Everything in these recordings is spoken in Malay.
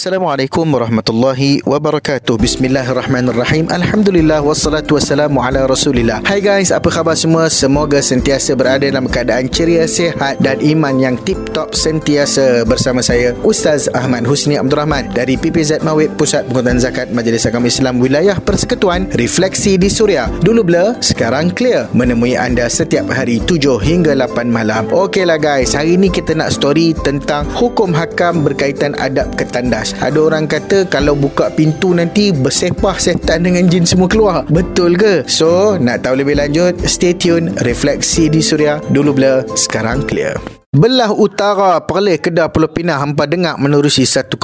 Assalamualaikum warahmatullahi wabarakatuh. Bismillahirrahmanirrahim. Alhamdulillah Wassalatu wassalamu ala rasulillah. Hai guys, apa khabar semua? Semoga sentiasa berada dalam keadaan ceria, sehat dan iman yang tip-top sentiasa. Bersama saya, Ustaz Ahmad Husni Abdul Rahman Dari PPZ Mawib Pusat Pengurutan Zakat Majlis Agama Islam Wilayah Persekutuan Refleksi di Suria. Dulu blur, sekarang clear. Menemui anda setiap hari 7 hingga 8 malam. Okeylah guys, hari ni kita nak story tentang Hukum hakam berkaitan adab ketandas ada orang kata kalau buka pintu nanti bersepah setan dengan jin semua keluar. Betul ke? So, nak tahu lebih lanjut, stay tune. Refleksi di Suria. Dulu blur, sekarang clear. Belah utara Perlis Kedah Pulau Pinang hampa dengar menerusi 106.9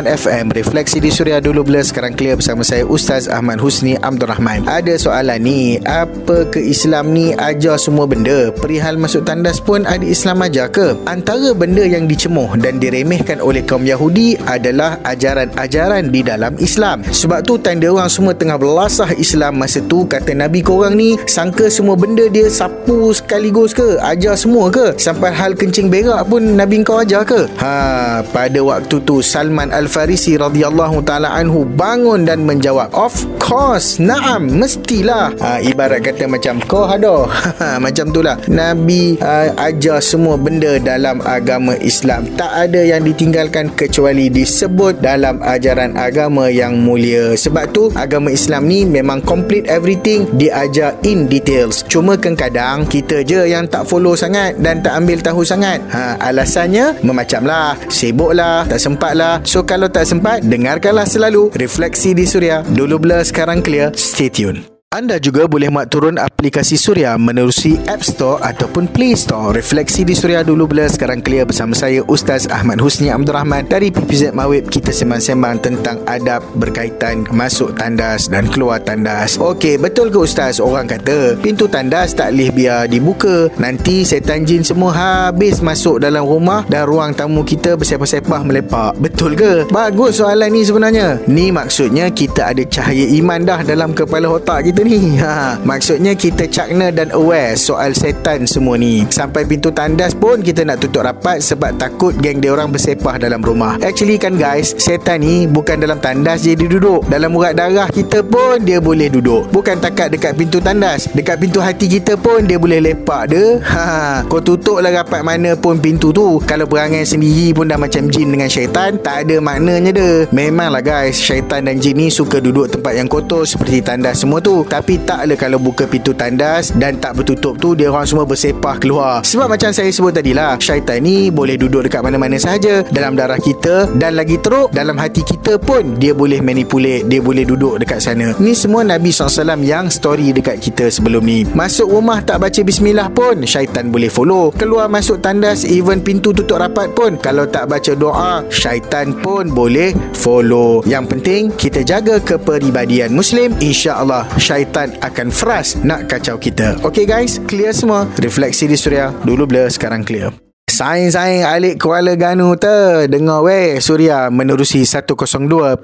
FM Refleksi di Suria dulu bila sekarang clear bersama saya Ustaz Ahmad Husni Abdul Rahman Ada soalan ni Apa ke Islam ni ajar semua benda? Perihal masuk tandas pun ada Islam ajar ke? Antara benda yang dicemuh dan diremehkan oleh kaum Yahudi Adalah ajaran-ajaran di dalam Islam. Sebab tu tanda orang semua tengah belasah Islam masa tu Kata Nabi korang ni Sangka semua benda dia sapu sekaligus ke? Ajar semua ke Sampai hal kencing berak pun Nabi kau ajar ke? Ha, pada waktu tu Salman Al-Farisi radhiyallahu taala anhu bangun dan menjawab, "Of course, naam, mestilah." Ha, ibarat kata macam kau ada. macam itulah. Nabi uh, ajar semua benda dalam agama Islam. Tak ada yang ditinggalkan kecuali disebut dalam ajaran agama yang mulia. Sebab tu agama Islam ni memang complete everything diajar in details. Cuma kadang-kadang kita je yang tak follow sangat dan tak ambil tahu sangat. Ha, Alasannya Memacamlah Sibuklah Tak sempatlah. So kalau tak sempat Dengarkanlah selalu Refleksi di Suria. Dulu blur sekarang clear. Stay tune anda juga boleh muat turun aplikasi Suria menerusi App Store ataupun Play Store. Refleksi di Suria dulu bila sekarang clear bersama saya Ustaz Ahmad Husni Abdul Rahman dari PPZ Mawib. Kita sembang-sembang tentang adab berkaitan masuk tandas dan keluar tandas. Okey, betul ke Ustaz? Orang kata pintu tandas tak boleh biar dibuka. Nanti setan jin semua habis masuk dalam rumah dan ruang tamu kita bersepah-sepah melepak. Betul ke? Bagus soalan ni sebenarnya. Ni maksudnya kita ada cahaya iman dah dalam kepala otak kita ni. Ha, Maksudnya kita cakna dan aware Soal setan semua ni. Sampai pintu tandas pun Kita nak tutup rapat Sebab takut geng dia orang bersepah dalam rumah. Actually kan guys Setan ni bukan dalam tandas je dia duduk. Dalam urat darah kita pun Dia boleh duduk. Bukan takat dekat pintu tandas. Dekat pintu hati kita pun Dia boleh lepak dia. Ha, Kau tutup lah rapat mana pun pintu tu. Kalau perangai sendiri pun dah macam jin dengan syaitan Tak ada maknanya dia. Memanglah guys Syaitan dan jin ni suka duduk tempat yang kotor Seperti tandas semua tu tapi taklah kalau buka pintu tandas dan tak bertutup tu dia orang semua bersepah keluar. Sebab macam saya sebut tadi lah, syaitan ni boleh duduk dekat mana-mana sahaja dalam darah kita dan lagi teruk dalam hati kita pun dia boleh manipulate, dia boleh duduk dekat sana. Ni semua Nabi SAW yang story dekat kita sebelum ni. Masuk rumah tak baca bismillah pun syaitan boleh follow. Keluar masuk tandas even pintu tutup rapat pun kalau tak baca doa syaitan pun boleh follow. Yang penting kita jaga kepribadian muslim insya-Allah syaitan syaitan akan fras nak kacau kita. Okay guys, clear semua. Refleksi di Suria. Dulu blur, sekarang clear. Saing-saing alik Kuala Ganu tu Dengar weh Suria menerusi 102.4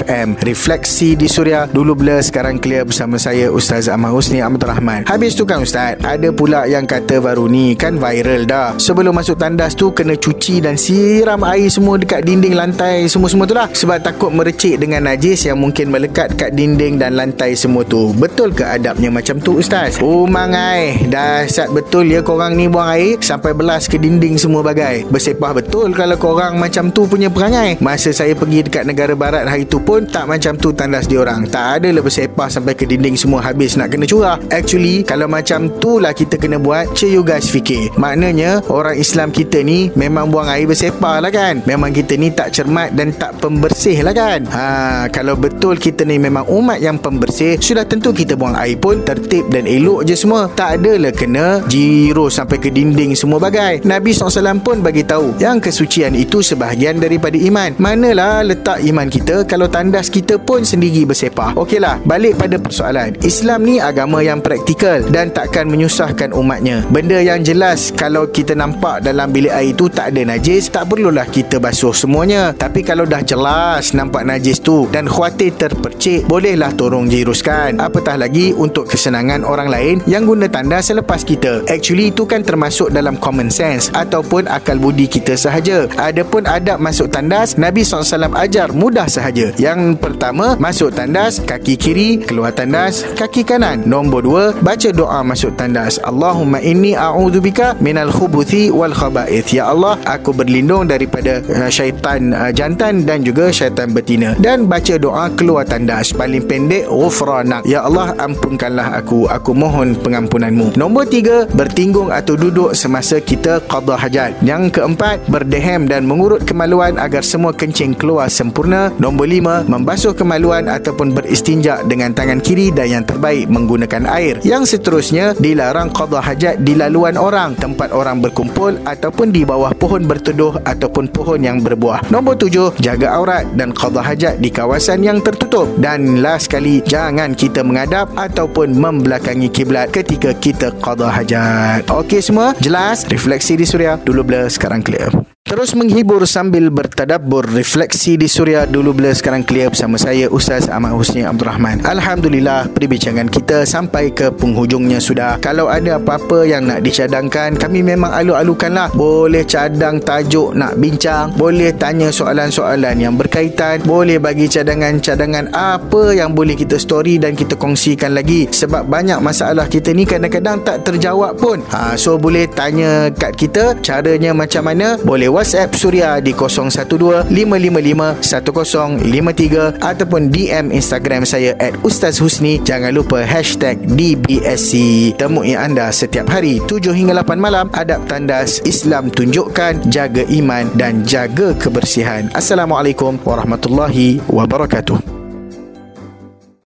FM Refleksi di Suria Dulu blur sekarang clear bersama saya Ustaz Ahmad Husni Ahmad Rahman Habis tu kan Ustaz Ada pula yang kata baru ni Kan viral dah. Sebelum masuk tandas tu Kena cuci dan siram air semua Dekat dinding lantai Semua-semua tu lah. Sebab takut merecik dengan najis Yang mungkin melekat kat dinding dan lantai semua tu. Betul ke adabnya macam tu Ustaz? Umang ai Dahsyat betul ya korang ni buang air sampai belas ke dinding semua bagai. Bersepah betul kalau korang macam tu punya perangai. Masa saya pergi dekat negara barat hari tu pun tak macam tu tandas diorang. Tak ada lah bersepah sampai ke dinding semua habis nak kena curah. Actually kalau macam tu lah kita kena buat, ce you guys fikir. Maknanya orang Islam kita ni memang buang air bersepah lah kan. Memang kita ni tak cermat dan tak pembersih lah kan. Ha, kalau betul kita ni memang umat yang pembersih, sudah tentu kita buang air pun tertib dan elok je semua. Tak adalah kena jiro sampai ke dinding daging semua bagai. Nabi SAW pun bagi tahu yang kesucian itu sebahagian daripada iman. Manalah letak iman kita kalau tandas kita pun sendiri bersepah. Okeylah, balik pada persoalan. Islam ni agama yang praktikal dan takkan menyusahkan umatnya. Benda yang jelas kalau kita nampak dalam bilik air itu tak ada najis, tak perlulah kita basuh semuanya. Tapi kalau dah jelas nampak najis tu dan khuatir terpercik, bolehlah tolong jiruskan. Apatah lagi untuk kesenangan orang lain yang guna tandas selepas kita. Actually itu kan termasuk dalam common sense ataupun akal budi kita sahaja. Adapun adab masuk tandas, Nabi SAW ajar mudah sahaja. Yang pertama, masuk tandas, kaki kiri, keluar tandas, kaki kanan. Nombor dua, baca doa masuk tandas. Allahumma inni a'udzubika minal khubuthi wal khaba'ith. Ya Allah, aku berlindung daripada uh, syaitan uh, jantan dan juga syaitan betina. Dan baca doa keluar tandas. Paling pendek, ghufranak. Ya Allah, ampunkanlah aku. Aku mohon pengampunanmu. Nombor tiga, bertinggung atau duduk semasa kita qada hajat. Yang keempat, berdehem dan mengurut kemaluan agar semua kencing keluar sempurna. Nombor lima, membasuh kemaluan ataupun beristinja dengan tangan kiri dan yang terbaik menggunakan air. Yang seterusnya, dilarang qada hajat di laluan orang, tempat orang berkumpul ataupun di bawah pohon berteduh ataupun pohon yang berbuah. Nombor tujuh, jaga aurat dan qada hajat di kawasan yang tertutup. Dan last sekali, jangan kita menghadap ataupun membelakangi kiblat ketika kita qada hajat. Okey semua? Jelas? Refleksi di suria dulu blur sekarang clear. Terus menghibur sambil bertadabbur refleksi di Suria dulu bila sekarang clear bersama saya Ustaz Ahmad Husni Abdul Rahman. Alhamdulillah perbincangan kita sampai ke penghujungnya sudah. Kalau ada apa-apa yang nak dicadangkan kami memang alu-alukanlah. Boleh cadang tajuk nak bincang, boleh tanya soalan-soalan yang berkaitan, boleh bagi cadangan-cadangan apa yang boleh kita story dan kita kongsikan lagi sebab banyak masalah kita ni kadang-kadang tak terjawab pun. Ha, so boleh tanya kat kita caranya macam mana? Boleh WhatsApp Suria di 012-555-1053 ataupun DM Instagram saya at Ustaz Husni. Jangan lupa hashtag DBSC. Temui anda setiap hari 7 hingga 8 malam. Adab tandas Islam tunjukkan jaga iman dan jaga kebersihan. Assalamualaikum warahmatullahi wabarakatuh.